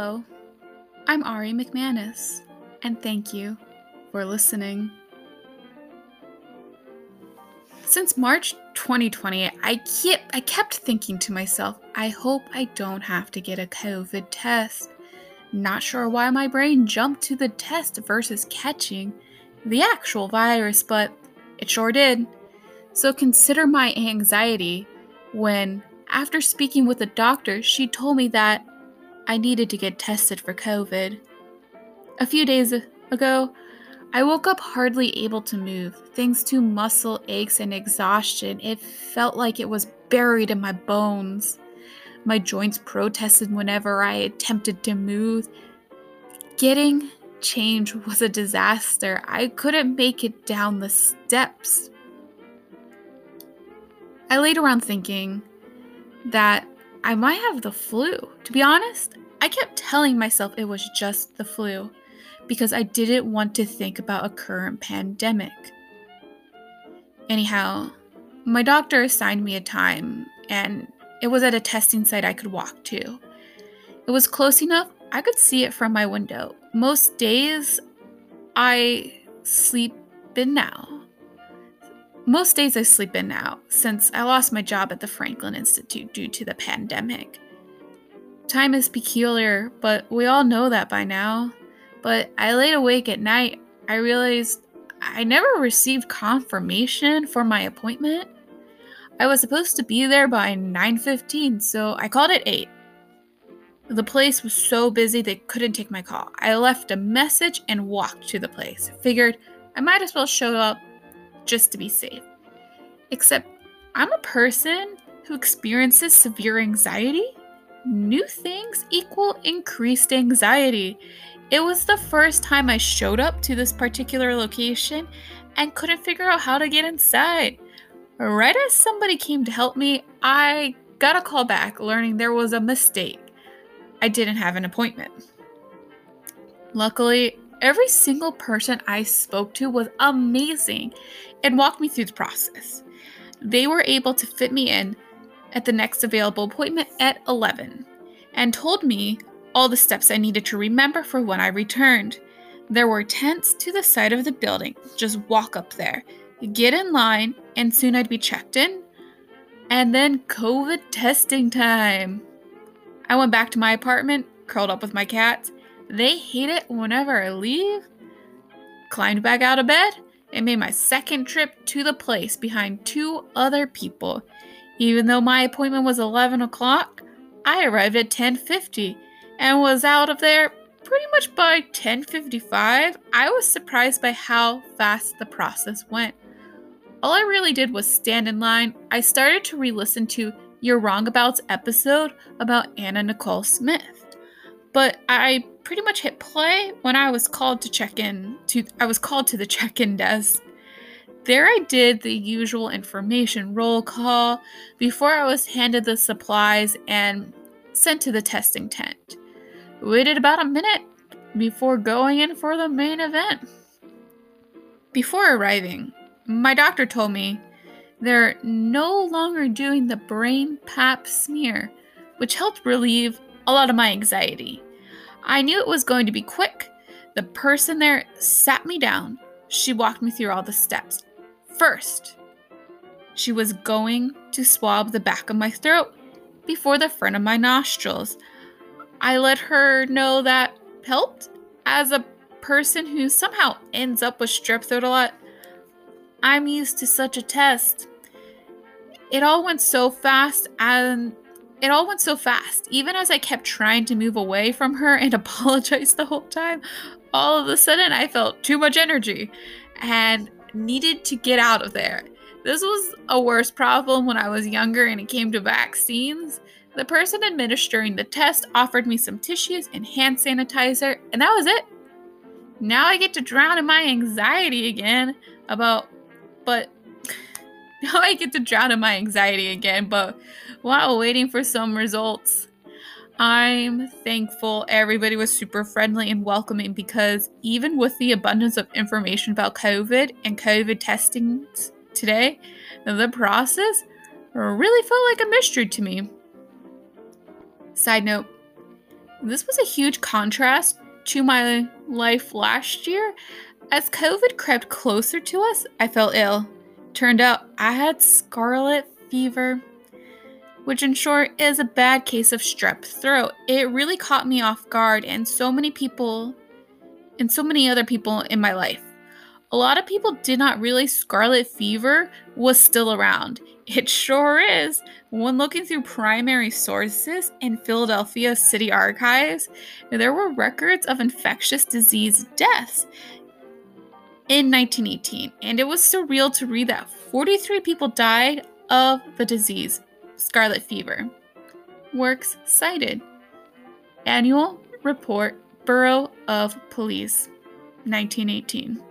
Hello, I'm Ari McManus, and thank you for listening. Since March 2020, I I kept thinking to myself, I hope I don't have to get a COVID test. Not sure why my brain jumped to the test versus catching the actual virus, but it sure did. So consider my anxiety when, after speaking with a doctor, she told me that I needed to get tested for COVID. A few days ago, I woke up hardly able to move, thanks to muscle aches and exhaustion. It felt like it was buried in my bones. My joints protested whenever I attempted to move. Getting change was a disaster. I couldn't make it down the steps. I laid around thinking that I might have the flu. To be honest, I kept telling myself it was just the flu because I didn't want to think about a current pandemic. Anyhow, my doctor assigned me a time, and it was at a testing site I could walk to. It was close enough I could see it from my window. Most days, I sleep in now. Most days I sleep in now, since I lost my job at the Franklin Institute due to the pandemic. Time is peculiar, but we all know that by now. But I laid awake at night. I realized I never received confirmation for my appointment. I was supposed to be there by 9:15, so I called at 8. The place was so busy they couldn't take my call. I left a message and walked to the place. Figured I might as well show up just to be safe. Except I'm a person who experiences severe anxiety. New things equal increased anxiety. It was the first time I showed up to this particular location and couldn't figure out how to get inside. Right as somebody came to help me, I got a call back learning there was a mistake. I didn't have an appointment. Luckily, every single person I spoke to was amazing and walked me through the process. They were able to fit me in at the next available appointment at 11 and told me all the steps I needed to remember for when I returned. There were tents to the side of the building. Just walk up there, get in line, and soon I'd be checked in. And then COVID testing time. I went back to my apartment, curled up with my cats. They hate it whenever I leave. Climbed back out of bed and made my second trip to the place behind two other people. Even though my appointment was 11 o'clock, I arrived at 10:50 and was out of there pretty much by 10:55. I was surprised by how fast the process went. All I really did was stand in line. I started to re-listen to you're Wrong episode about Anna Nicole Smith. But I pretty much hit play when I was called to check in to I was called to the check-in desk. There I did the usual information roll call before I was handed the supplies and sent to the testing tent. Waited about a minute before going in for the main event. Before arriving, my doctor told me they're no longer doing the brain pap smear, which helped relieve a lot of my anxiety. I knew it was going to be quick. The person there sat me down. She walked me through all the steps. First, she was going to swab the back of my throat before the front of my nostrils. I let her know that helped. As a person who somehow ends up with strep throat a lot, I'm used to such a test. It all went so fast and it all went so fast. Even as I kept trying to move away from her and apologize the whole time, all of a sudden I felt too much energy and needed to get out of there. This was a worse problem when I was younger and it came to vaccines. The person administering the test offered me some tissues and hand sanitizer, and that was it. Now I get to drown in my anxiety again about, but now I get to drown in my anxiety again, but while waiting for some results. I'm thankful everybody was super friendly and welcoming because even with the abundance of information about COVID and COVID testing today, the process really felt like a mystery to me. Side note This was a huge contrast to my life last year. As COVID crept closer to us, I felt ill. Turned out I had scarlet fever, which in short is a bad case of strep throat. It really caught me off guard, and so many people, and so many other people in my life. A lot of people did not realize scarlet fever was still around. It sure is. When looking through primary sources in Philadelphia City Archives, there were records of infectious disease deaths in 1918, and it was surreal to read that 43 people died of the disease, scarlet fever. Works cited Annual Report, Bureau of Police, 1918.